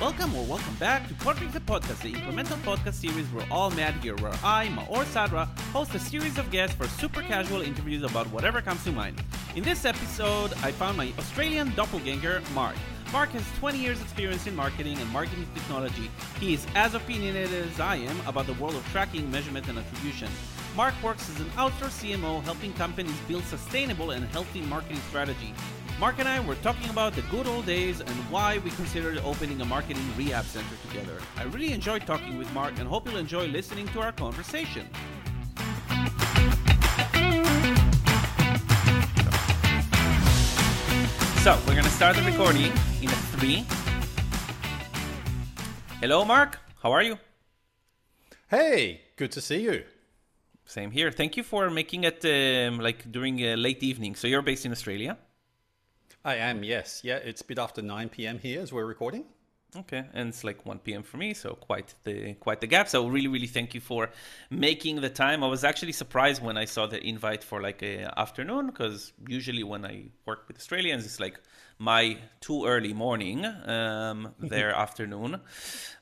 Welcome or welcome back to Podrick the Podcast, the incremental podcast series where all mad here, where I, Maor Sadra, host a series of guests for super casual interviews about whatever comes to mind. In this episode, I found my Australian doppelganger, Mark. Mark has 20 years experience in marketing and marketing technology. He is as opinionated as I am about the world of tracking, measurement, and attribution. Mark works as an outsourced CMO helping companies build sustainable and healthy marketing strategy. Mark and I were talking about the good old days and why we considered opening a marketing rehab center together. I really enjoyed talking with Mark and hope you'll enjoy listening to our conversation. So, we're going to start the recording in a three. Hello, Mark. How are you? Hey, good to see you. Same here. Thank you for making it um, like during a late evening. So, you're based in Australia? I am, yes. Yeah, it's a bit after 9 p.m. here as we're recording. Okay, and it's like 1 p.m. for me, so quite the quite the gap. So really, really thank you for making the time. I was actually surprised when I saw the invite for like a afternoon because usually when I work with Australians, it's like my too early morning, um, their afternoon.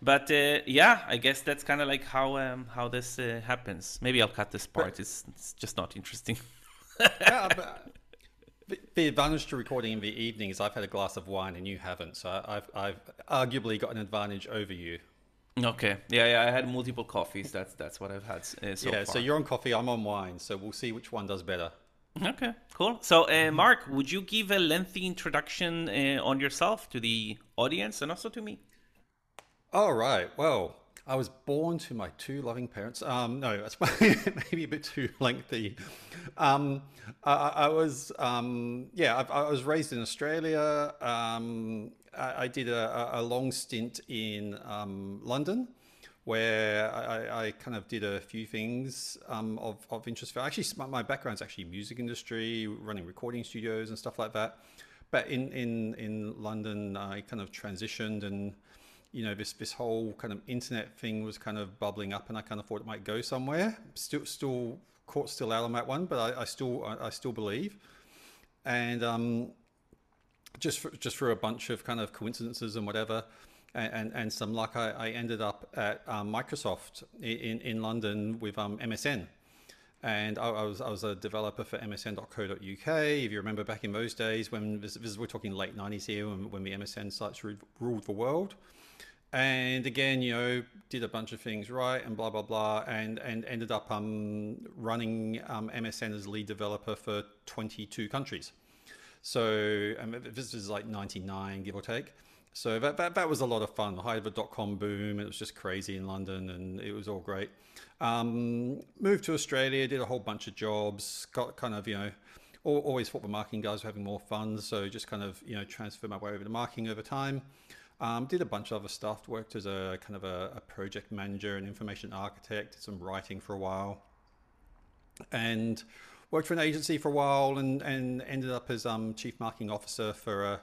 But uh, yeah, I guess that's kind of like how um, how this uh, happens. Maybe I'll cut this part. It's, it's just not interesting. yeah, but the advantage to recording in the evening is I've had a glass of wine and you haven't, so I've I've arguably got an advantage over you. Okay. Yeah, yeah. I had multiple coffees. That's that's what I've had uh, so yeah. Far. So you're on coffee. I'm on wine. So we'll see which one does better. Okay. Cool. So, uh, Mark, would you give a lengthy introduction uh, on yourself to the audience and also to me? All right. Well, I was born to my two loving parents. Um, no, that's maybe a bit too lengthy. Um, I, I, was, um, yeah, I, I, was raised in Australia. Um, I, I, did a, a, long stint in um, London where I, kind of did a few things um, of, of interest. For actually, my background is actually music industry, running recording studios and stuff like that. But in, in, in London, I kind of transitioned and you know this this whole kind of internet thing was kind of bubbling up, and I kind of thought it might go somewhere. Still, still caught still out on that one, but I, I still I, I, still believe, and um, just for, just for a bunch of kind of coincidences and whatever. And, and, and some luck, I, I ended up at um, Microsoft in, in London with um, MSN, and I, I, was I was a developer for MSN.co.uk. If you remember back in those days, when this, this we're talking late '90s here, when, when the MSN sites ruled the world, and again, you know, did a bunch of things right and blah blah blah, and and ended up um, running um, MSN as lead developer for 22 countries. So um, this is like 99, give or take. So that, that, that was a lot of fun. The height of dot com boom. It was just crazy in London, and it was all great. Um, moved to Australia, did a whole bunch of jobs. Got kind of you know, always thought the marketing guys were having more fun, so just kind of you know transferred my way over to marketing over time. Um, did a bunch of other stuff. Worked as a kind of a, a project manager and information architect. Did some writing for a while, and worked for an agency for a while, and, and ended up as um, chief marketing officer for a,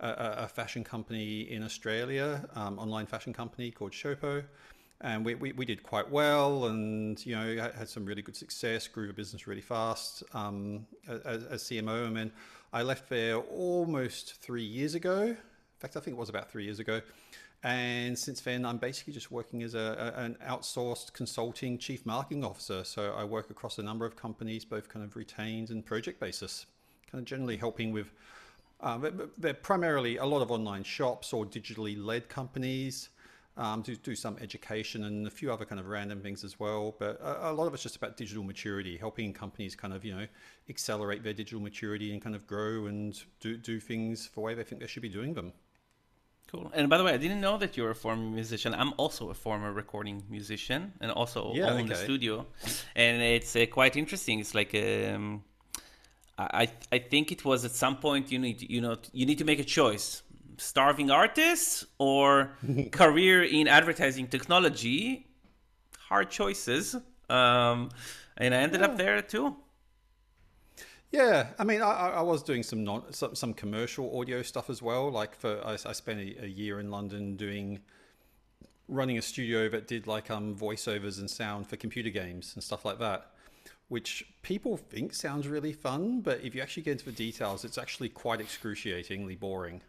a, a fashion company in Australia, um, online fashion company called Showpo. And we, we, we, did quite well, and you know had some really good success. Grew the business really fast um, as, as CMO, and then I left there almost three years ago In fact, I think it was about three years ago. And since then, I'm basically just working as a, a, an outsourced consulting chief marketing officer. So I work across a number of companies, both kind of retained and project basis, kind of generally helping with. Uh, they're primarily a lot of online shops or digitally led companies. Um, do, do some education and a few other kind of random things as well. But a, a, lot of it's just about digital maturity, helping companies kind of, you know, accelerate their digital maturity and kind of grow and do, do things the way they think they should be doing them. Cool. And by the way, I didn't know that you're a former musician. I'm also a former recording musician and also yeah, own okay. the studio. And it's uh, quite interesting. It's like um, I I think it was at some point you need you know you need to make a choice: starving artist or career in advertising technology. Hard choices. Um, and I ended yeah. up there too. Yeah, I mean, I, I was doing some non, some, some commercial audio stuff as well. Like for I, I spent a, a, year in London doing running a studio that did like um voiceovers and sound for computer games and stuff like that, which people think sounds really fun, but if you actually get into the details, it's actually quite excruciatingly boring.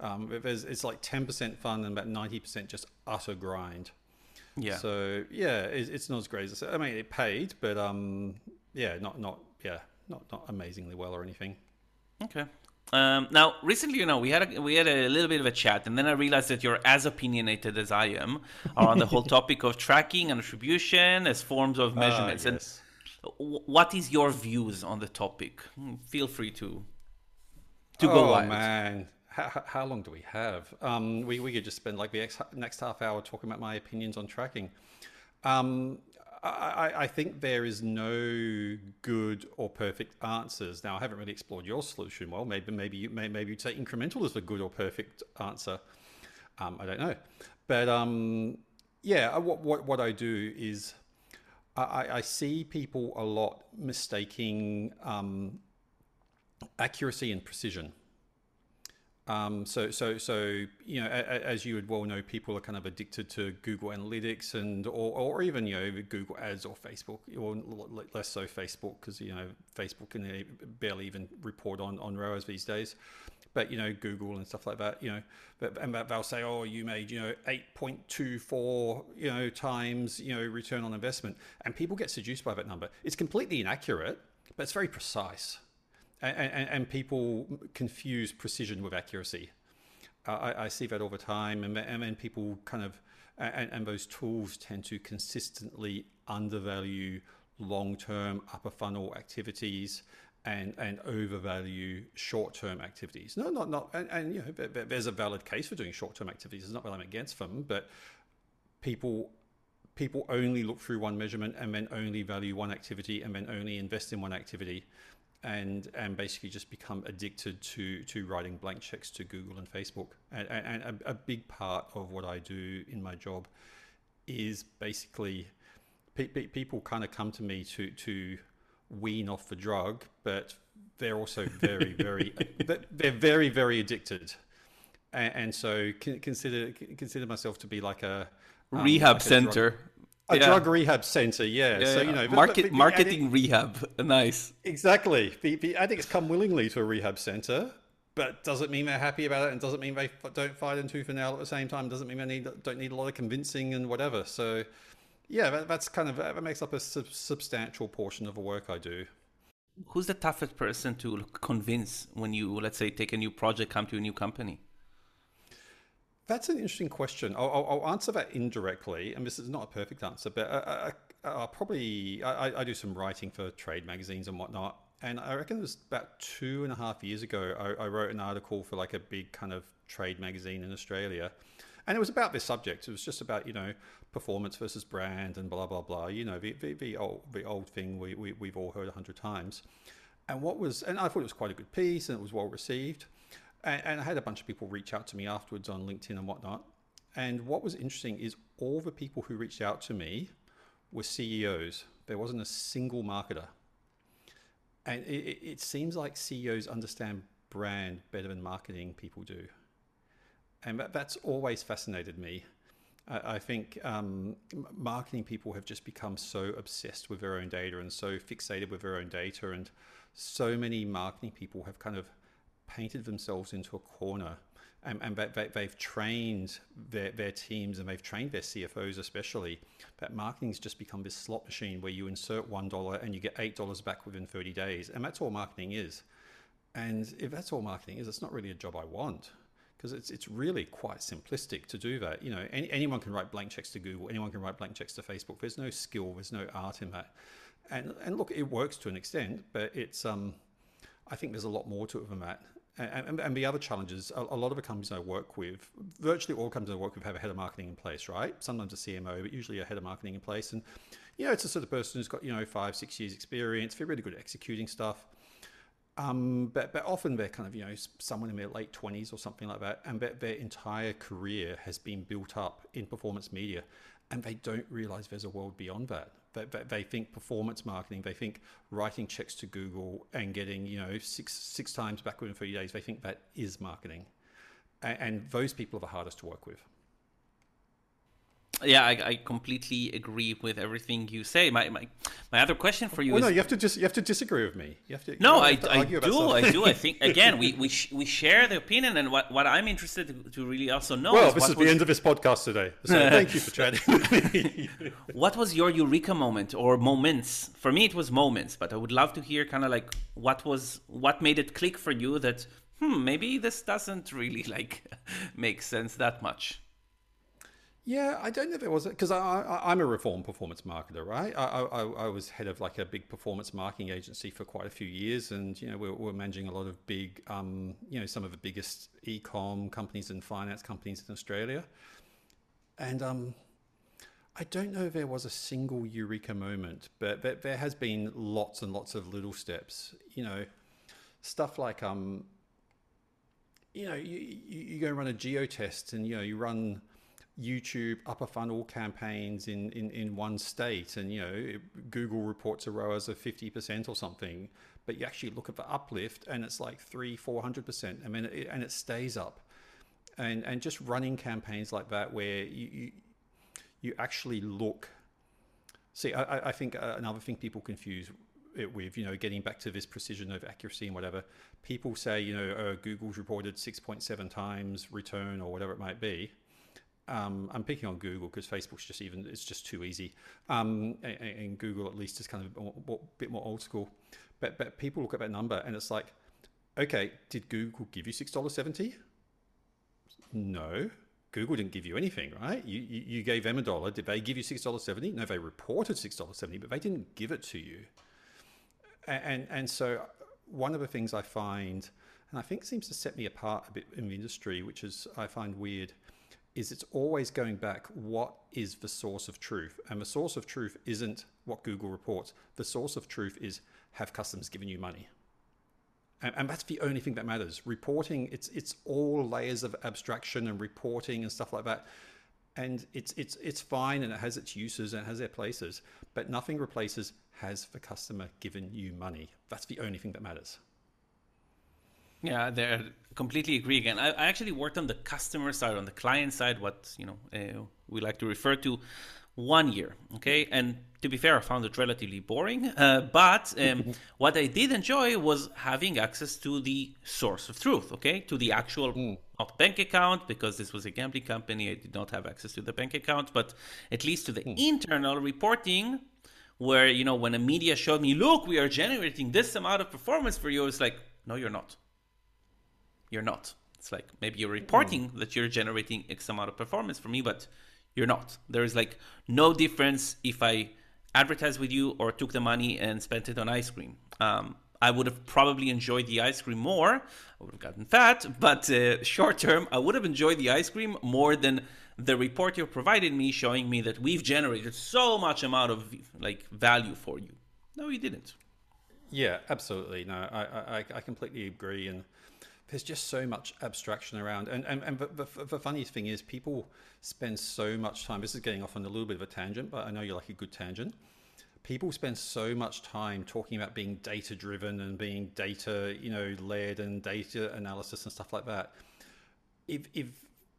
Um, it's like 10% fun and about 90% just utter grind. Yeah. So yeah, it, it's not as great as I said. I mean, it paid, but um, yeah, not not yeah, not not amazingly well or anything. Okay. Um, now, recently, you know, we had a, we had a little bit of a chat, and then I realized that you're as opinionated as I am on the whole topic of tracking and attribution as forms of measurements. Uh, yes. What is your views on the topic? Hmm, feel free to to oh, go wild. man, how, how long do we have? Um, we we could just spend like the ex- next half hour talking about my opinions on tracking. Um, I, I think there is no good or perfect answers. Now, I haven't really explored your solution well. Maybe maybe you may, maybe you'd say incremental is the good or perfect answer. Um, I don't know, but um, yeah, what what what I do is I, I see people a lot mistaking um, accuracy and precision. Um, so, so, so you know, as you would well know, people are kind of addicted to Google Analytics and, or, or even you know, Google Ads or Facebook, or less so Facebook because you know Facebook can barely even report on on ROAS these days. But you know, Google and stuff like that, you know, but and they'll say, oh, you made you know eight point two four you know times you know return on investment, and people get seduced by that number. It's completely inaccurate, but it's very precise and, and, people confuse precision with accuracy. I, I, see that all the time, and, and then people kind of, and, and those tools tend to consistently undervalue long-term upper funnel activities and and overvalue short-term activities. No, not not, and, and you know, there's a valid case for doing short-term activities. It's not that I'm against them, but people people only look through one measurement and then only value one activity and then only invest in one activity and and basically just become addicted to to writing blank checks to Google and Facebook. And, and a, a, big part of what I do in my job is basically pe- pe- people kind of come to me to to wean off the drug, but they're also very very they're very very addicted, and, and so consider consider myself to be like a um, rehab like center. A yeah. drug rehab center, yeah. yeah so you know, market the, the marketing addict, rehab, nice. Exactly. The, the addicts come willingly to a rehab center, but doesn't mean they're happy about it, and doesn't mean they don't fight in tooth and nail at the same time. Doesn't mean they need, don't need a lot of convincing and whatever. So, yeah, that, that's kind of that makes up a sub- substantial portion of the work I do. Who's the toughest person to convince when you, let's say, take a new project, come to a new company? That's an interesting question. I'll, I'll, answer that indirectly, and this is not a perfect answer, but I, I, I'll probably I, I, do some writing for trade magazines and whatnot, and I reckon it was about two and a half years ago I, I wrote an article for like a big kind of trade magazine in Australia, and it was about this subject. It was just about you know performance versus brand and blah blah blah. You know the the, the old the old thing we, we we've all heard a hundred times. And what was and I thought it was quite a good piece and it was well received and, and, I had a bunch of people reach out to me afterwards on LinkedIn and whatnot. And what was interesting is all the people who reached out to me were CEOs. There wasn't a single marketer. And it, it seems like CEOs understand brand better than marketing people do. And that, that's always fascinated me. I, I think um, marketing people have just become so obsessed with their own data and so fixated with their own data. And so many marketing people have kind of painted themselves into a corner and, and they, they've trained their, their teams and they've trained their CFOs especially that marketing's just become this slot machine where you insert one dollar and you get eight dollars back within 30 days and that's all marketing is. And if that's all marketing is it's not really a job I want because it's it's really quite simplistic to do that. You know any, anyone can write blank checks to Google anyone can write blank checks to Facebook. There's no skill there's no art in that. And and look it works to an extent but it's um I think there's a lot more to it than that and, and, the other challenges, a, a, lot of the companies I work with, virtually all companies I work with have a head of marketing in place, right? Sometimes a CMO, but usually a head of marketing in place. And, you know, it's a sort of person who's got, you know, five, six years experience, they're really good at executing stuff. Um, but, but often they're kind of, you know, someone in their late 20s or something like that. And their entire career has been built up in performance media. And they don't realize there's a world beyond that. They, they, think performance marketing. They think writing checks to Google and getting you know six six times back within 30 days. They think that is marketing, and, and those people are the hardest to work with. Yeah, I, I, completely agree with everything you say. My, my my other question for you well, is no, you have to just you have to disagree with me. You have to. No, have I, I do. I do. I think again, we we, sh- we share the opinion, and what, what I'm interested to, to really also know. Well, is this is the end of this podcast today. So thank you for chatting what was your eureka moment or moments? For me, it was moments, but I would love to hear kind of like what was what made it click for you that hmm maybe this doesn't really like make sense that much. Yeah, I don't know if it was because I, am a reform performance marketer, right? I, I, I, was head of like a big performance marketing agency for quite a few years, and you know we're, we're managing a lot of big, um, you know, some of the biggest e-com companies and finance companies in Australia. And um, I don't know if there was a single eureka moment, but there, there has been lots and lots of little steps. You know, stuff like um, you know, you, you, you go run a geo test, and you know you run YouTube upper funnel campaigns in, in, in one state. And you know Google reports a ROAS of 50% or something but you actually look at the uplift and it's like three 400% I mean it, and it stays up. And and just running campaigns like that where you you, you actually look. See I, I think uh, another thing people confuse it with you know getting back to this precision of accuracy and whatever people say you know oh, Google's reported 6.7 times return or whatever it might be um, I'm picking on Google because Facebook's just even it's just too easy, um, and, and, Google at least is kind of a bit more old school. But but people look at that number and it's like, okay, did Google give you six dollars seventy? No, Google didn't give you anything, right? You, you, you gave them a dollar. Did they give you six dollars seventy? No, they reported six dollars seventy, but they didn't give it to you. And, and and so one of the things I find, and I think seems to set me apart a bit in the industry, which is I find weird is it's always going back what is the source of truth? And the source of truth isn't what google reports. The source of truth is have customers given you money? And, and, that's the only thing that matters. Reporting it's it's all layers of abstraction and reporting and stuff like that. And it's it's it's fine and it has its uses and it has their places but nothing replaces has the customer given you money? That's the only thing that matters yeah, they completely agree. Again, I, I, actually worked on the customer side, on the client side, what you know uh, we like to refer to one year. Okay, and to be fair, I found it relatively boring. Uh, but um, what I did enjoy was having access to the source of truth. Okay, to the actual mm. bank account because this was a gambling company. I did not have access to the bank account, but at least to the mm. internal reporting where you know when a media showed me look we are generating this amount of performance for you it's like no you're not you're not. It's like maybe you're reporting mm. that you're generating X amount of performance for me, but you're not. There is like no difference if I advertised with you or took the money and spent it on ice cream. Um, I would have probably enjoyed the ice cream more. I would have gotten fat, but uh, short term, I would have enjoyed the ice cream more than the report you provided me showing me that we've generated so much amount of like value for you. No, you didn't. Yeah, absolutely. No, I, I, I completely agree. And there's just so much abstraction around. And, and, and the, the, the, thing is, people spend so much time. This is getting off on a little bit of a tangent, but I know you like a good tangent. People spend so much time talking about being data driven and being data, you know, led and data analysis and stuff like that. If, if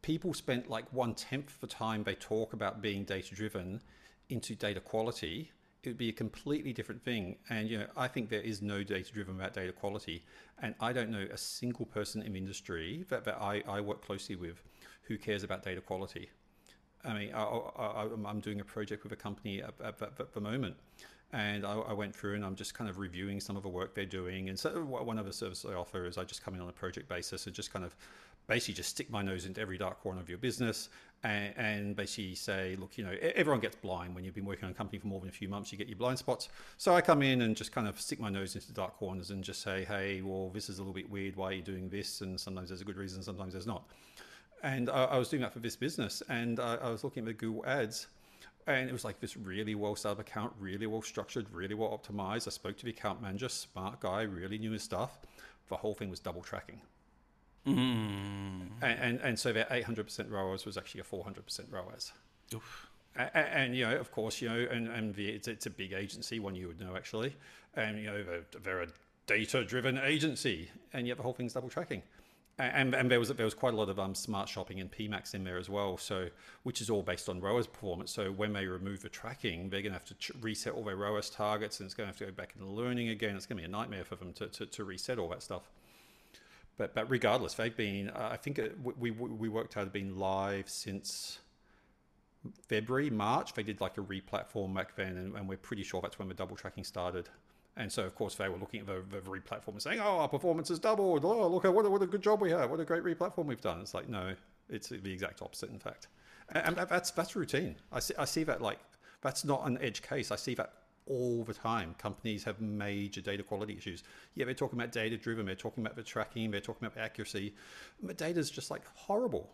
people spent like one tenth of the time they talk about being data driven into data quality, it would be a completely different thing. And you know, I think there is no data driven about data quality, and I don't know a single person in industry that, that I, I work closely with who cares about data quality. I mean, I, I'm doing a project with a company at, at, at the moment, and I, I, went through and I'm just kind of reviewing some of the work they're doing. And so, one of the services I offer is I just come in on a project basis and just kind of basically just stick my nose into every dark corner of your business and, and, basically say, look, you know, everyone gets blind when you've been working on a company for more than a few months, you get your blind spots. So I come in and just kind of stick my nose into the dark corners and just say, hey, well, this is a little bit weird. Why are you doing this? And sometimes there's a good reason, sometimes there's not. And I, I was doing that for this business and I, I was looking at the Google ads and it was like this really well set up account, really well structured, really well optimized. I spoke to the account manager, smart guy, really knew his stuff. The whole thing was double tracking. Mm. And, and, and so that 800% ROAS was actually a 400% ROAS. Oof. And, and, you know, of course, you know, and, and the, it's, it's a big agency, one you would know actually, and you know, they're, they're a data-driven agency, and yet the whole thing's double tracking. and, and there was there was quite a lot of um, smart shopping and PMAX in there as well. So which is all based on ROAS performance. So when they remove the tracking, they're going to have to ch- reset all their ROAS targets, and it's going to have to go back into learning again. It's going to be a nightmare for them to, to, to reset all that stuff. But but regardless, they've been. Uh, I think it, we, we we worked out have been live since February March. They did like a re-platform back then, and, and we're pretty sure that's when the double tracking started. And so, of course, they were looking at the, the re-platform and saying, "Oh, our performance has doubled. Oh, look at what a, what a good job we have. What a great re-platform we've done." It's like, no, it's the exact opposite, in fact. And, and that's that's routine. I see I see that like that's not an edge case. I see that all the time. Companies have major data quality issues. Yeah, they're talking about data driven. They're talking about the tracking. They're talking about accuracy. but data is just like horrible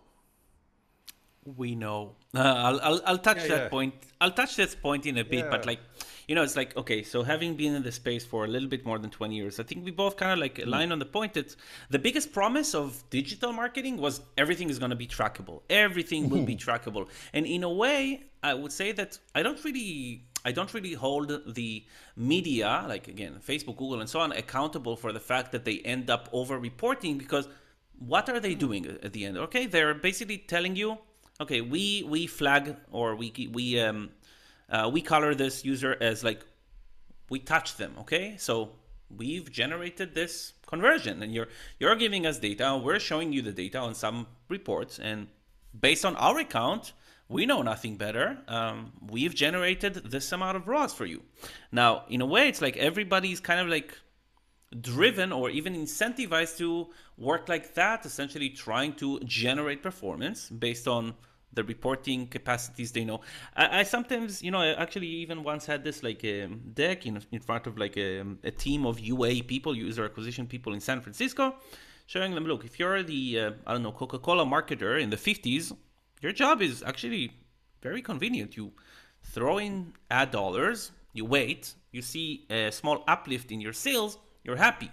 we know. Uh, I'll, I'll, I'll touch yeah, that yeah. point. I'll touch this point in a bit, yeah. but like, you know, it's like okay. So having been in the space for a little bit more than twenty years, I think we both kind of like mm. align on the point that the biggest promise of digital marketing was everything is going to be trackable. Everything will be trackable, and in a way, I would say that I don't really. I don't really hold the media, like again, Facebook, Google, and so on, accountable for the fact that they end up over reporting because what are they doing at the end? Okay, they're basically telling you okay, we we flag or we we um uh, we color this user as like we touch them. Okay, so we've generated this conversion, and you're you're giving us data. We're showing you the data on some reports, and based on our account, we know nothing better. Um, we've generated this amount of ROAS for you. Now, in a way, it's like everybody's kind of like driven or even incentivized to work like that, essentially trying to generate performance based on the reporting capacities they know. I, I, sometimes, you know, I actually even once had this like a um, deck in, in front of like a, um, a team of UA people, user acquisition people in San Francisco, showing them, look, if you're the, uh, I don't know, Coca-Cola marketer in the 50s, your job is actually very convenient. You throw in ad dollars, you wait, you see a small uplift in your sales, you're happy.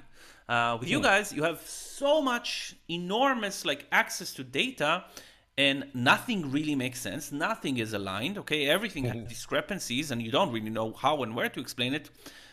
Uh, with you hmm. guys, you have so much enormous like access to data and nothing really makes sense. Nothing is aligned. Okay, everything has discrepancies, and you don't really know how and where to explain it.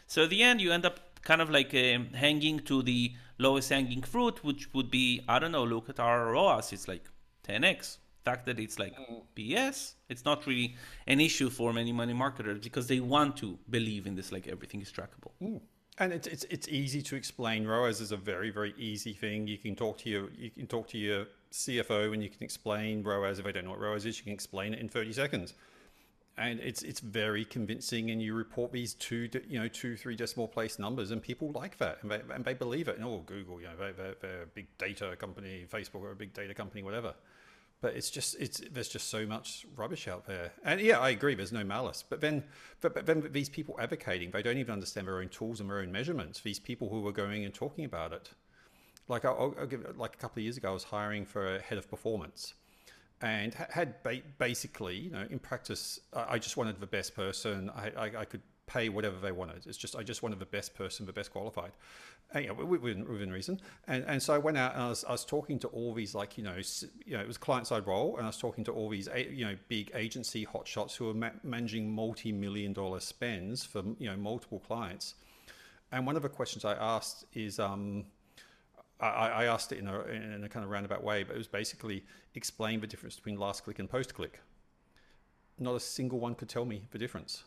So at the end, you end up kind of like uh, hanging to the lowest hanging fruit, which would be I don't know. Look at our ROAS; it's like 10x. Fact that it's like BS, mm. it's not really an issue for many money marketers because they want to believe in this, like everything is trackable. Mm. And it's, it's it's easy to explain. ROAS is a very very easy thing. You can talk to your you can talk to your CFO and you can explain ROAS. If I don't know what ROAS is, you can explain it in 30 seconds. And it's it's very convincing, and you report these two, you know, two, three decimal place numbers, and people like that, and they, and they believe it. And, oh, Google, you know, they, they're, they're a big data company, Facebook are a big data company, whatever. But it's just it's there's just so much rubbish out there, and yeah, I agree. There's no malice, but then but, but then these people advocating, they don't even understand their own tools and their own measurements. These people who are going and talking about it, like I'll, I'll give like a couple of years ago, I was hiring for a head of performance, and had ba- basically, you know, in practice, I just wanted the best person. I, I, I, could pay whatever they wanted. It's just I just wanted the best person, the best qualified, and, you know, within, within reason. And and so I went out and I was, I was talking to all these like you know you know it was client side role, and I was talking to all these you know big agency hotshots who were ma- managing multi million dollar spends for you know multiple clients. And one of the questions I asked is. Um, I, asked it in a, in a kind of roundabout way, but it was basically explain the difference between last click and post click. Not a single one could tell me the difference.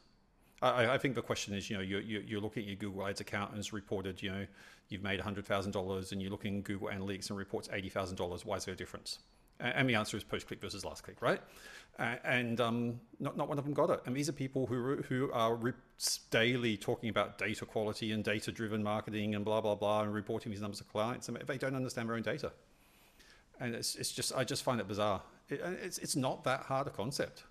I, I think the question is, you know, you're, you're looking at your Google Ads account and it's reported, you know, you've made $100,000 and you're looking at Google Analytics and reports $80,000. Why is there a difference? And the answer is post click versus last click, right? And um, not, not one of them got it. And these are people who, who are daily talking about data quality and data driven marketing and blah, blah, blah, and reporting these numbers to clients. And they don't understand their own data. And it's, it's just, I just find it bizarre. It, it's, it's not that hard a concept.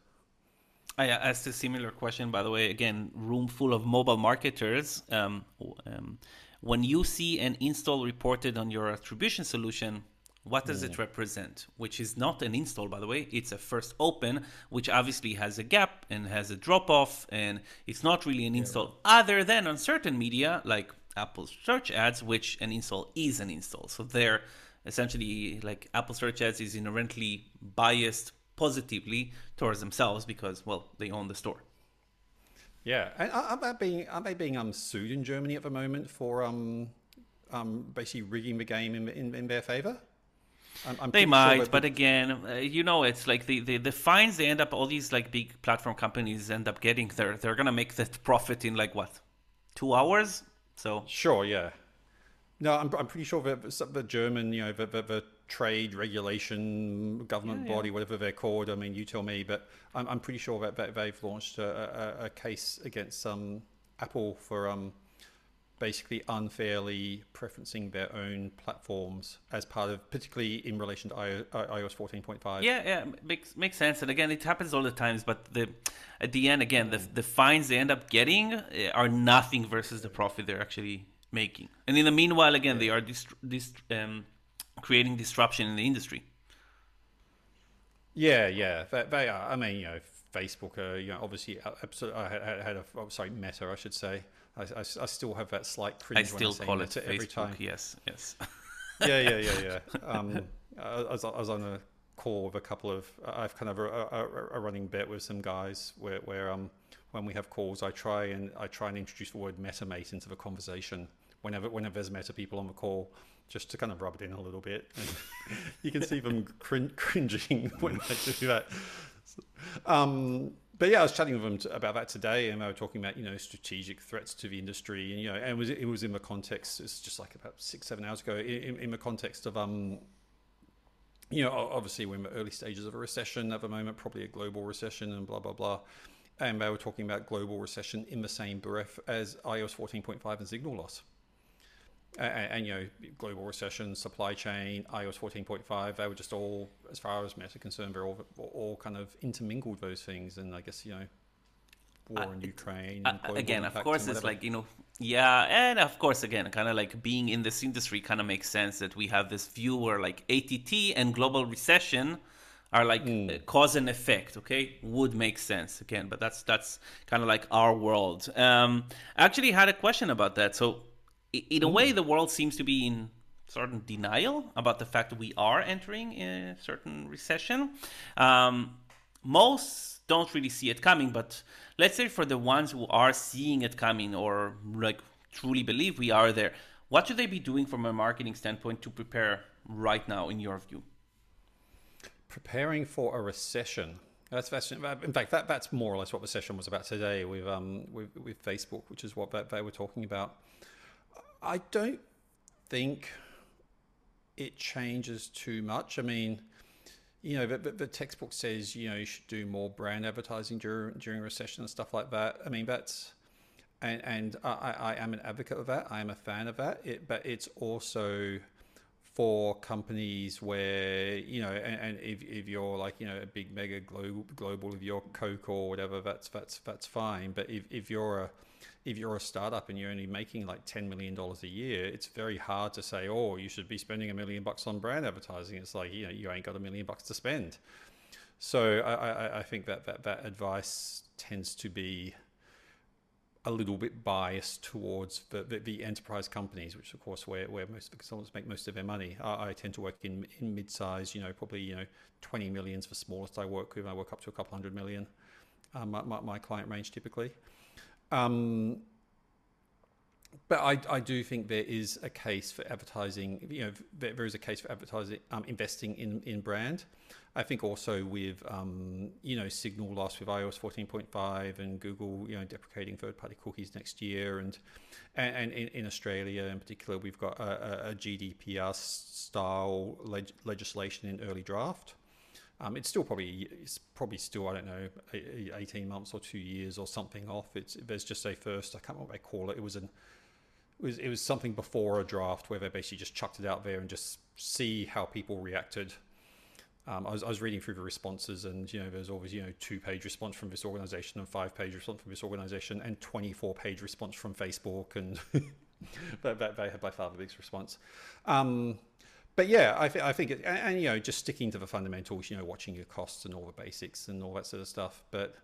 I asked a similar question, by the way. Again, room full of mobile marketers. Um, um, when you see an install reported on your attribution solution, what does it represent? Which is not an install, by the way. It's a first open, which obviously has a gap and has a drop off, and it's not really an install, yeah. other than on certain media like Apple search ads, which an install is an install. So they're essentially like Apple search ads is inherently biased positively towards themselves because, well, they own the store. Yeah, and are they being are they being um, sued in Germany at the moment for um, um, basically rigging the game in, in, in their favor? I'm, I'm They pretty sure might, but again, uh, you know, it's like the, the, the fines they end up, all these like big platform companies end up getting, they're, they're going to make that profit in like what, two hours? So, Sure, yeah. No, I'm, I'm pretty sure that the, the German, you know, the, the, the trade regulation government Yeah, yeah. body, whatever they're called. I mean, you tell me, but I'm, I'm pretty sure that, that they've launched a, a, a case against um, Apple for um, basically unfairly preferencing their own platforms as part of, particularly in relation to iOS 14.5. yeah, yeah, makes, makes sense. And again, it happens all the times, but the at the end, again, the, the fines they end up getting uh, are nothing versus the profit they're actually making. And in the meanwhile, again, they are dist- dist- um, creating disruption in the industry. Yeah, yeah, they, they are. I mean, you know, Facebook, uh, you know, obviously, uh, absol- I had, had, had a, oh, sorry, Meta, I should say. I, I, I still have that slight cringe I when I say call it Meta every time. Yes, yes. yeah, yeah, yeah, yeah. Um, I, was, I was on a call with a couple of. I've kind of a, a, a running bet with some guys where, where um, when we have calls, I try and I try and introduce the word MetaMate into the conversation whenever whenever there's Meta people on the call, just to kind of rub it in a little bit. You can see them crin- cringing when I do that. Um, but yeah, I was chatting with them t- about that today, and they were talking about you know strategic threats to the industry, and you know, and it was it was in the context. It's just like about six seven hours ago, in, in the context of um, you know, obviously we're in the early stages of a recession at the moment, probably a global recession, and blah blah blah. And they were talking about global recession in the same breath as iOS 14.5 and signal loss. And, and you know, global recession, supply chain, iOS 14.5, they were just all, as far as Meta concerned, they're all, all kind of intermingled those things. And I guess, you know, war Uh, in Ukraine. Uh, again, of course, it's like you know, yeah, and of course, again, kind of like being in this industry kind of makes sense that we have this view where like ATT and global recession are like uh, cause and effect. Okay, would make sense again, but that's that's kind of like our world. Um, I actually had a question about that. So, in a Hmm. way, the world seems to be in certain denial about the fact that we are entering a certain recession. Um, most don't really see it coming, but let's say for the ones who are seeing it coming or like truly believe we are there, what should they be doing from a marketing standpoint to prepare right now, in your view? preparing for a recession. That's, that's in fact that that's more or less what the session was about today with um with, with Facebook, which is what they were talking about. I don't think it changes too much. I mean, you know, the, the, textbook says you know you should do more brand advertising during during recession and stuff like that. I mean, that's and and I, I I am an advocate of that. I am a fan of that. It, but it's also for companies where you know, and, and if, if you're like you know a big mega global global, if you're Coke or whatever, that's that's that's fine. But if, if you're a if you're a startup and you're only making like ten million dollars a year, it's very hard to say, oh, you should be spending a million bucks on brand advertising. It's like you know you ain't got a million bucks to spend. So I, I, I think that, that that advice tends to be a little bit biased towards the, the, the enterprise companies, which of course where, where most of the consultants make most of their money. I, I tend to work in in mid-size, you know, probably you know twenty millions for smallest I work with. I work up to a couple hundred million. Um, my, my client range typically. Um, but I, I do think there is a case for advertising. You know, there, there is a case for advertising, um, investing in, in brand. I think also with um, you know signal loss with iOS 14.5 and Google you know deprecating third-party cookies next year, and and, and in, in Australia in particular, we've got a, a GDPR style leg- legislation in early draft. Um, it's still probably it's probably still I don't know eighteen months or two years or something off. It's there's just a first I can't remember what they call it. It was an it was it was something before a draft where they basically just chucked it out there and just see how people reacted. Um, I was I was reading through the responses and you know there's always you know two page response from this organization and five page response from this organization and twenty four page response from Facebook and that they had by far the biggest response. Um, but yeah, I, th- I think, it, and, and, you know, just sticking to the fundamentals, you know, watching your costs and all the basics and all that sort of stuff. But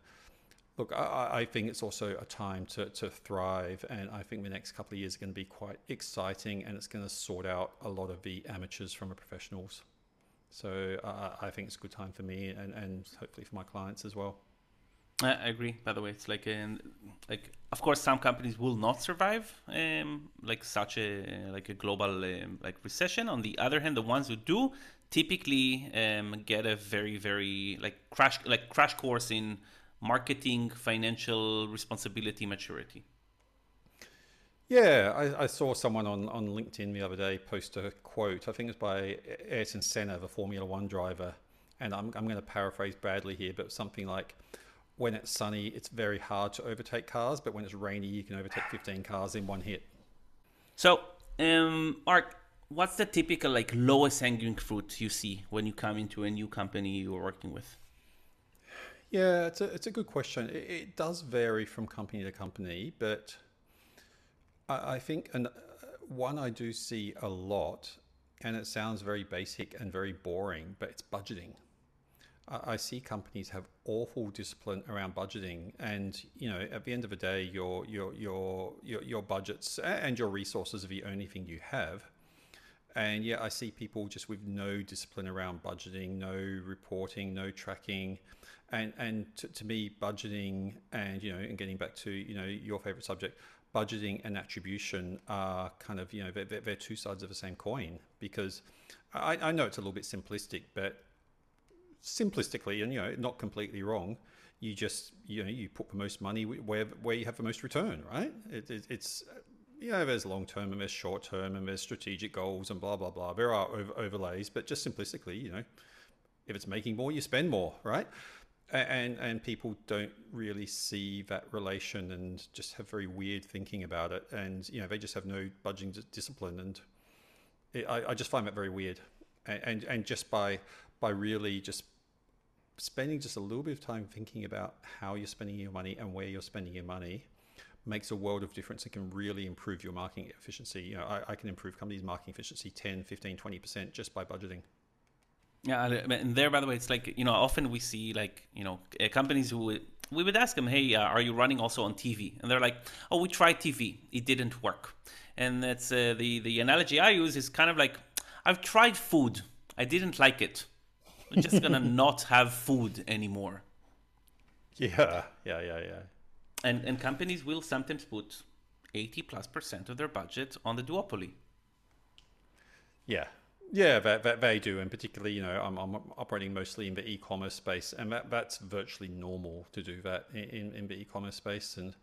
look, I, I think it's also a time to, to thrive, and I think the next couple of years are going to be quite exciting, and it's going to sort out a lot of the amateurs from the professionals. So uh, I think it's a good time for me, and, and hopefully for my clients as well. I agree. By the way, it's like in like of course some companies will not survive um, like such a like a global um, like recession. On the other hand, the ones who do typically um, get a very very like crash like crash course in marketing, financial responsibility, maturity. Yeah, I, I, saw someone on, on LinkedIn the other day post a quote. I think it's by Ayrton Senna, the Formula One driver. And I'm, I'm going to paraphrase badly here, but something like, when it's sunny, it's very hard to overtake cars, but when it's rainy, you can overtake 15 cars in one hit. So, um, Mark, what's the typical like lowest hanging fruit you see when you come into a new company you're working with? Yeah, it's a, it's a good question. It, it does vary from company to company, but I, I think and one I do see a lot, and it sounds very basic and very boring, but it's budgeting. I see companies have awful discipline around budgeting, and you know, at the end of the day, your your your your, your budgets and your resources are the only thing you have. And yeah, I see people just with no discipline around budgeting, no reporting, no tracking, and and to, to me, budgeting and you know, and getting back to you know your favorite subject, budgeting and attribution are kind of you know they're, they're two sides of the same coin because I, I know it's a little bit simplistic, but simplistically and you know not completely wrong you just you know you put the most money where where you have the most return right? It, it, it's you know there's long term and there's short term and there's strategic goals and blah blah blah. There are over, overlays but just simplistically you know if it's making more you spend more right? And and people don't really see that relation and just have very weird thinking about it. And you know they just have no budging discipline. And it, I, I just find that very weird. And, and and just by by really just spending just a little bit of time thinking about how you're spending your money and where you're spending your money makes a world of difference and can really improve your marketing efficiency. You know, I, I can improve companies' marketing efficiency 10, 15, 20% just by budgeting. Yeah, and there, by the way, it's like, you know, often we see like, you know, uh, companies who we would ask them, hey, uh, are you running also on TV? And they're like, oh, we tried TV. It didn't work. And that's uh, the, the analogy I use is kind of like, I've tried food. I didn't like it. We're just gonna not have food anymore. Yeah, yeah, yeah, yeah. And and companies will sometimes put eighty plus percent of their budget on the duopoly. Yeah, yeah, that, that they do, and particularly, you know, I'm, I'm operating mostly in the e-commerce space, and that, that's virtually normal to do that in, in the e-commerce space, and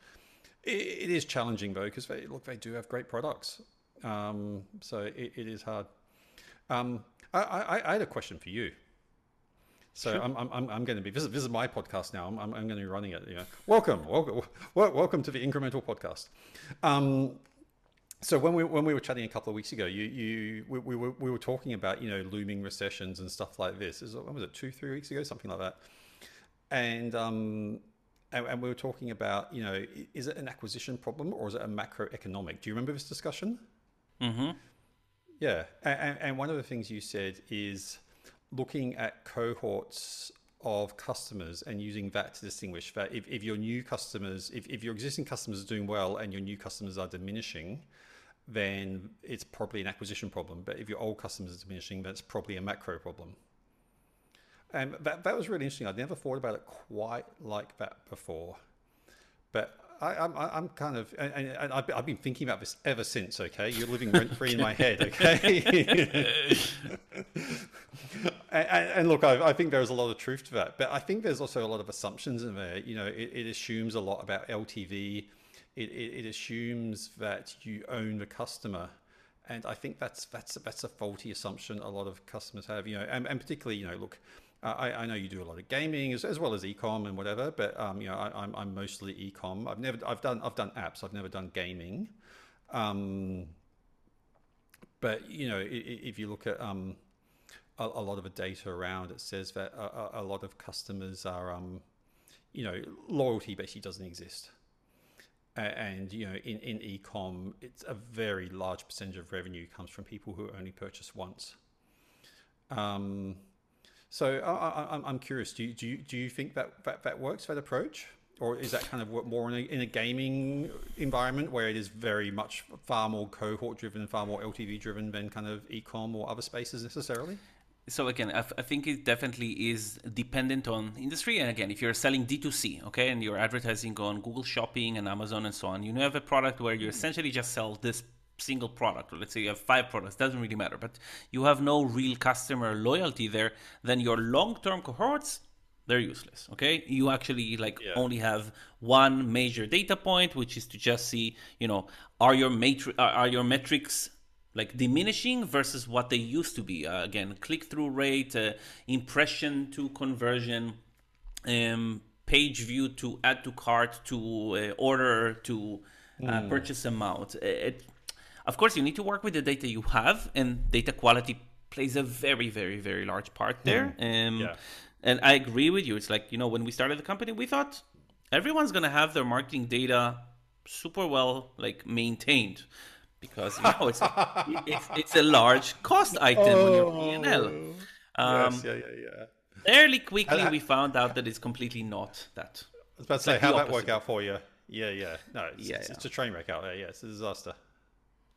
it, it is challenging though because they look they do have great products, um, so it, it is hard. Um, I, I, I had a question for you. So sure. I'm, I'm, I'm going to be this is, this is my podcast now. I'm, I'm, I'm going to be running it. You know, welcome, welcome, welcome to the incremental podcast. Um, so when we when we were chatting a couple of weeks ago, you you we, we, were we were talking about you know looming recessions and stuff like this. Is when was it two three weeks ago something like that? And um and, and we were talking about you know is it an acquisition problem or is it a macroeconomic? Do you remember this discussion? Mm-hmm. Yeah, and, and one of the things you said is looking at cohorts of customers and using that to distinguish that if, if your new customers, if, if your existing customers are doing well and your new customers are diminishing, then it's probably an acquisition problem. But if your old customers are diminishing, that's probably a macro problem. And that, that was really interesting. I'd never thought about it quite like that before. But I, am I'm, I'm kind of, and, and I've, I've been thinking about this ever since. Okay, you're living rent free in my head. Okay, and, and, look, I, I, think there's a lot of truth to that, but I think there's also a lot of assumptions in there. You know, it, it assumes a lot about LTV. It, it, it assumes that you own the customer, and I think that's that's that's a faulty assumption a lot of customers have. You know, and, and particularly, you know, look, I, I, know you do a lot of gaming as, as well as ecom and whatever, but um, you know I, am I'm, I'm mostly ecom. I've never I've done I've done apps. I've never done gaming. Um, but you know if you look at um, a, a, lot of the data around, it says that a, a lot of customers are um, you know loyalty basically doesn't exist. And you know, in, in ecom, it's a very large percentage of revenue comes from people who only purchase once. Um, so I, am curious. Do you, do you do you think that, that that works that approach, or is that kind of more in a, in a gaming environment where it is very much far more cohort driven, far more LTV driven than kind of ecom or other spaces necessarily? so again, I, f- I think it definitely is dependent on industry. And again, if you're selling D2C, okay, and you're advertising on Google Shopping and Amazon and so on, you have a product where you essentially just sell this single product, or let's say you have five products, doesn't really matter, but you have no real customer loyalty there, then your long-term cohorts they're useless okay you actually like yeah. only have one major data point which is to just see you know are your matri- are your metrics like diminishing versus what they used to be. Uh, again, click through rate, uh, impression to conversion, um, page view to add to cart to uh, order to mm. purchase amount. It, of course, you need to work with the data you have, and data quality plays a very, very, very large part there. Mm. Um, yeah. And I agree with you. It's like, you know, when we started the company, we thought everyone's going to have their marketing data super well like maintained because you know it's a, it's, it's a large cost item oh, on your P&L. Um, yes, yeah, yeah, yeah. Fairly quickly, we found out that it's completely not that. I was about to say, like how that work out for you? Yeah, yeah. No, it's, yeah, it's, yeah. it's, a train wreck out there. Yeah, it's a disaster.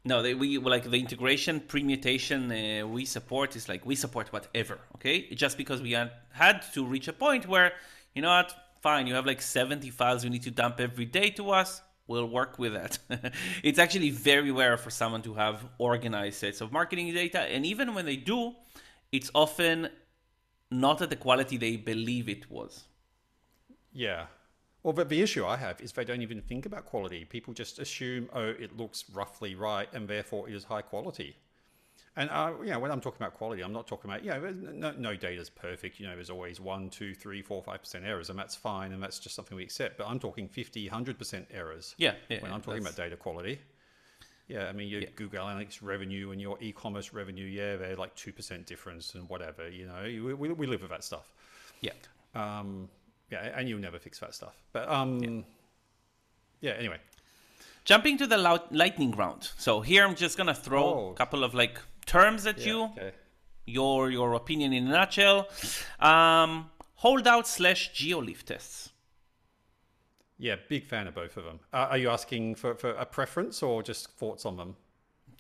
No, they, we like the integration permutation uh, we support is like we support whatever. Okay, just because we had, had to reach a point where you know what, fine, you have like seventy files you need to dump every day to us we'll work with that. it's actually very rare for someone to have organized sets of marketing data. And even when they do, it's often not at the quality they believe it was. Yeah. Well, but the issue I have is they don't even think about quality. People just assume, oh, it looks roughly right, and therefore it is high quality. And uh, you know, when I'm talking about quality, I'm not talking about you know, no, no data is perfect. You know, there's always one, two, three, four, five percent errors, and that's fine, and that's just something we accept. But I'm talking 50, 100 percent errors. Yeah, yeah when I'm talking about data quality. Yeah, I mean, your yeah. Google Analytics revenue and your e-commerce revenue, yeah, they're like two percent difference and whatever. You know, we, we live with that stuff. Yeah. Um, yeah, and you'll never fix that stuff. But um, yeah. yeah anyway, jumping to the lightning round. So here I'm just gonna throw oh. a couple of like terms at yeah, you. Okay. Your your opinion in a nutshell. Um, holdout slash geolift tests. Yeah, big fan of both of them. Uh, are you asking for, for a preference or just thoughts on them?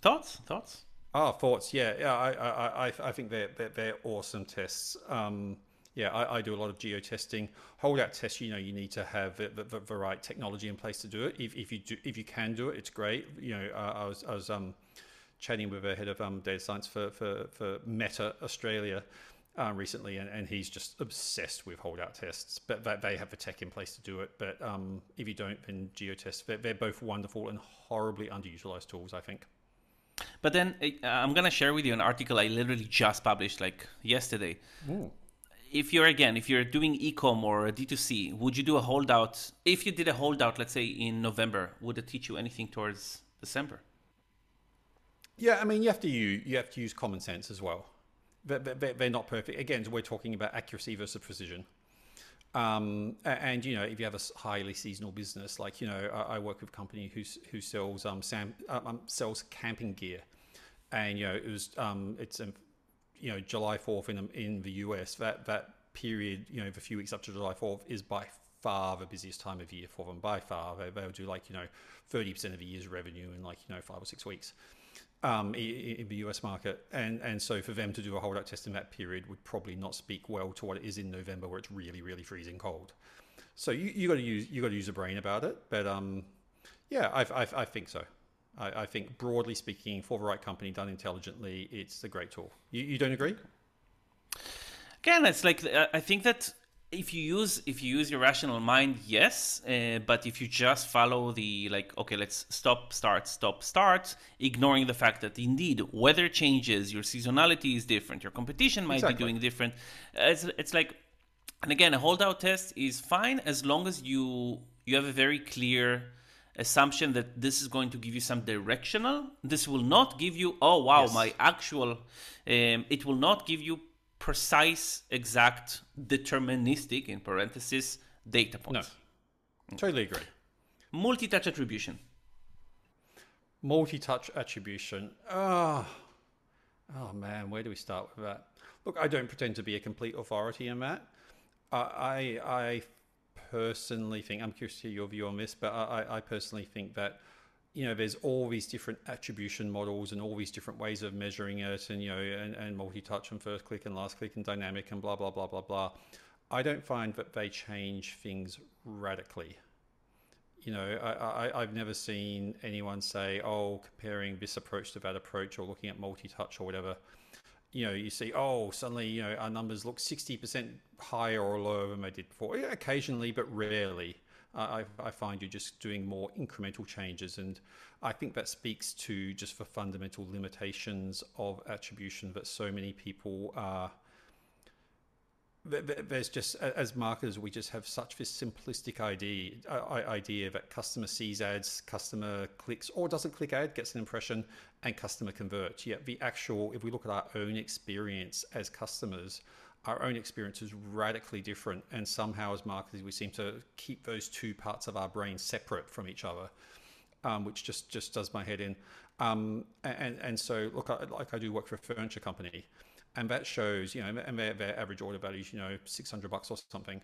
Thoughts, thoughts. Oh, thoughts. Yeah, yeah. I, I, I, I think they're, they're, they're awesome tests. Um, yeah, I, I, do a lot of geo testing. Holdout tests, you know, you need to have the, the, the, right technology in place to do it. If, if you do, if you can do it, it's great. You know, uh, I was, I was um, chatting with a head of um, data science for, for, for Meta Australia um, recently, and, and he's just obsessed with holdout tests. But they, they have the tech in place to do it. But um, if you don't, then geotests, they're, they're both wonderful and horribly underutilized tools, I think. But then uh, I'm gonna share with you an article I literally just published like yesterday. Ooh. If you're again, if you're doing ecom or D2C, would you do a holdout? If you did a holdout, let's say in November, would it teach you anything towards December? Yeah, I mean, you have to use you have to use common sense as well. They're, not perfect. Again, we're talking about accuracy versus precision. Um, and you know, if you have a highly seasonal business, like you know, I, work with a company who who sells um, Sam, uh, um, sells camping gear, and you know, it was um, it's um, you know July Fourth in in the US. That that period, you know, the few weeks up to July Fourth is by far the busiest time of year for them. By far, they, they'll do like you know thirty percent of a year's revenue in like you know five or six weeks um, in the US market. And, and so for them to do a holdout test in that period would probably not speak well to what it is in November where it's really, really freezing cold. So you, you got to use you got to use a brain about it, but um, yeah, I, I think so. I, I, think broadly speaking, for the right company done intelligently, it's a great tool. You, you don't agree? Again, it's like I think that if you use if you use your rational mind yes uh, but if you just follow the like okay let's stop start stop start ignoring the fact that indeed weather changes your seasonality is different your competition might exactly. be doing different it's, it's like and again a holdout test is fine as long as you you have a very clear assumption that this is going to give you some directional this will not give you oh wow yes. my actual um, it will not give you precise, exact, deterministic, in parentheses, data points. No, totally agree. Multi-touch attribution. Multi-touch attribution. Oh, oh man, where do we start with that? Look, I don't pretend to be a complete authority in that. I, I personally think I'm curious to hear your view on this, but I, I personally think that you know, there's all these different attribution models and all these different ways of measuring it, and you know, and, and multi-touch and first click and last click and dynamic and blah blah blah blah blah. I don't find that they change things radically. You know, I, I, I've never seen anyone say, "Oh, comparing this approach to that approach," or looking at multi-touch or whatever. You know, you see, oh, suddenly, you know, our numbers look sixty percent higher or lower than they did before. Yeah, occasionally, but rarely. I, I find you just doing more incremental changes. And I think that speaks to just the fundamental limitations of attribution that so many people are. There's just, as marketers, we just have such this simplistic idea, idea that customer sees ads, customer clicks or doesn't click ad, gets an impression, and customer converts. Yet the actual, if we look at our own experience as customers, our own experience is radically different. And somehow, as marketers, we seem to keep those two parts of our brain separate from each other, um, which just just does my head in. Um, and and so, look, like I do work for a furniture company, and that shows, you know, and their, their average order value is, you know, six hundred bucks or something.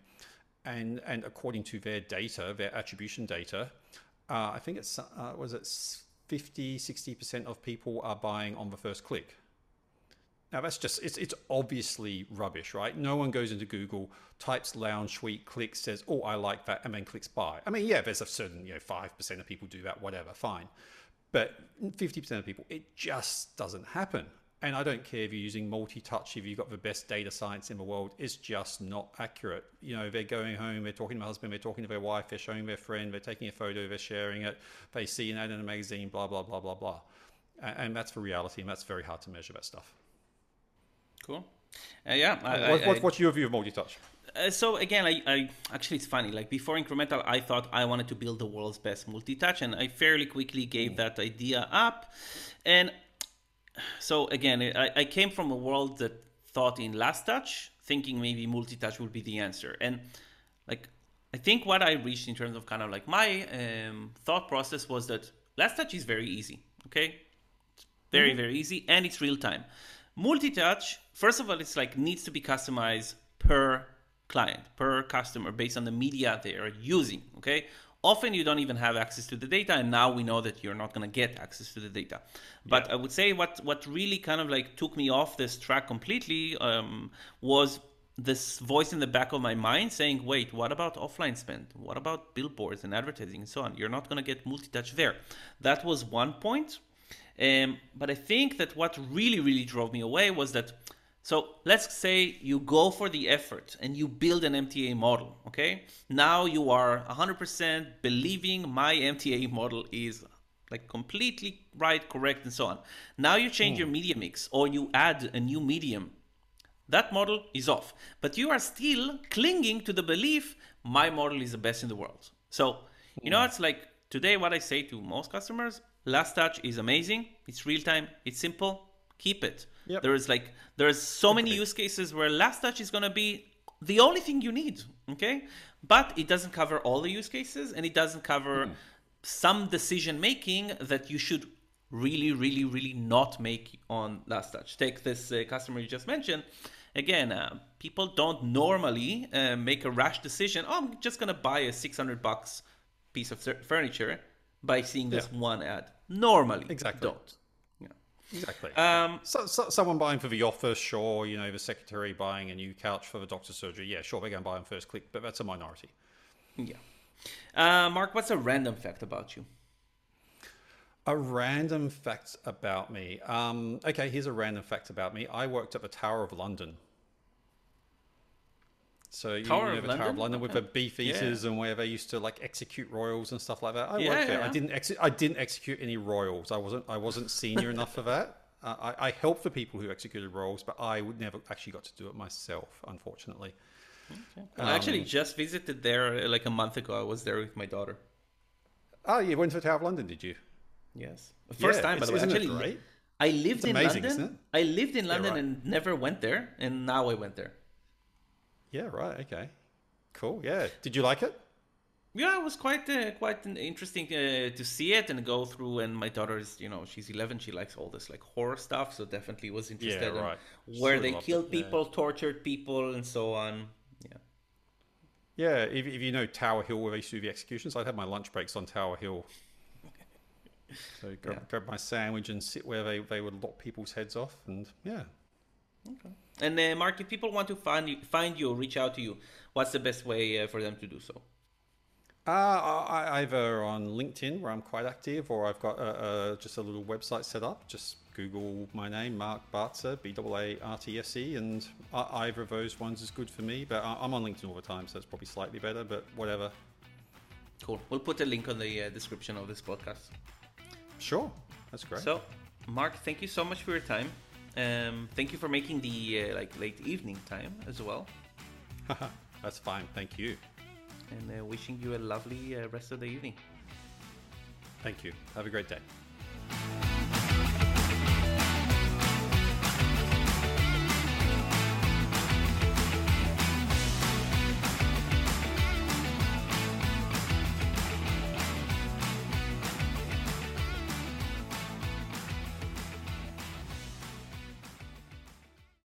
And and according to their data, their attribution data, uh, I think it's uh, was it 50, 60 percent of people are buying on the first click. Now that's just it's it's obviously rubbish, right? No one goes into Google, types lounge suite, clicks, says, "Oh, I like that," and then clicks buy. I mean, yeah, there's a certain you know five percent of people do that, whatever, fine, but fifty percent of people, it just doesn't happen. And I don't care if you're using multi-touch, if you've got the best data science in the world, it's just not accurate. You know, they're going home, they're talking to their husband, they're talking to their wife, they're showing their friend, they're taking a photo, they're sharing it, they see an ad in a magazine, blah blah blah blah blah, and that's the reality, and that's very hard to measure that stuff. Cool. Uh, yeah. I, what, what, what's your view of multi-touch? Uh, so again, I, I, actually it's funny. Like before incremental, I thought I wanted to build the world's best multi-touch, and I fairly quickly gave that idea up. And so again, I, I came from a world that thought in last touch, thinking maybe multi-touch would be the answer. And like I think what I reached in terms of kind of like my um, thought process was that last touch is very easy. Okay, it's very mm-hmm. very easy, and it's real time. Multi-touch, first of all, it's like needs to be customized per client, per customer, based on the media they are using. Okay. Often you don't even have access to the data, and now we know that you're not going to get access to the data. But yeah. I would say what what really kind of like took me off this track completely um, was this voice in the back of my mind saying, "Wait, what about offline spend? What about billboards and advertising and so on? You're not going to get multi-touch there." That was one point. Um, but I think that what really, really drove me away was that. So let's say you go for the effort and you build an MTA model. Okay, now you are 100% believing my MTA model is like completely right, correct, and so on. Now you change mm. your media mix or you add a new medium. That model is off, but you are still clinging to the belief my model is the best in the world. So you know, hmm. it's like today what I say to most customers Last touch is amazing. It's real time. It's simple. Keep it. Yep. There is like there's so many use cases where last touch is gonna be the only thing you need. Okay, but it doesn't cover all the use cases, and it doesn't cover mm. some decision making that you should really, really, really not make on last touch. Take this uh, customer you just mentioned. Again, uh, people don't normally uh, make a rash decision. Oh, I'm just gonna buy a 600 bucks piece of furniture by seeing this yeah. one ad. Normally, exactly. don't. Yeah. Exactly. Um, so, so, someone buying for the office, sure. You know, the secretary buying a new couch for the doctor's surgery. Yeah, sure, they're going to buy on first click, but that's a minority. Yeah. Uh, Mark, what's a random fact about you? A random fact about me. Um, okay, here's a random fact about me. I worked at the Tower of London so you Tower know the Tower of London with the beef eaters yeah. and where they used to like execute royals and stuff like that. I yeah, worked there. Yeah. I didn't ex- I didn't execute any royals. I wasn't I wasn't senior enough for that. Uh, I, I helped the people who executed royals, but I would never actually got to do it myself, unfortunately. Okay. Um, I actually just visited there uh, like a month ago. I was there with my daughter. Oh, you went to the Tower of London, did you? Yes, first time. By the way, actually, I lived it's in amazing, London. I lived in London and never went there, and now I went there. Yeah, right. Okay. Cool. Yeah. Did you like it? Yeah, it was quite uh, quite interesting uh, to see it and go through. And my daughter is, you know, she's 11. She likes all this like horror stuff, so definitely was interested yeah, right. in where they killed it, people, yeah. tortured people, and so on. Yeah. Yeah, if, if you know Tower Hill, where they used to do the executions, I'd have my lunch breaks on Tower Hill. So grab, Yeah. grab my sandwich and sit where they, they would lop people's heads off, and yeah. And uh, Mark, if people want to find you, find you reach out to you, what's the best way uh, for them to do so? Uh, I, either on LinkedIn where I'm quite active, or I've got a, a, just a little website set up. Just Google my name, Mark Baartse, B A A R T S E, and either of those ones is good for me. But I- I'm on LinkedIn all the time, so it's probably slightly better. But whatever. Cool. We'll put a link on the uh, description of this podcast. Sure, that's great. So, Mark, thank you so much for your time. Um, thank you for making the uh, like late evening time as well, that's fine. Thank you. and uh, wishing you a lovely uh, rest of the evening. Thank you. Have a great day.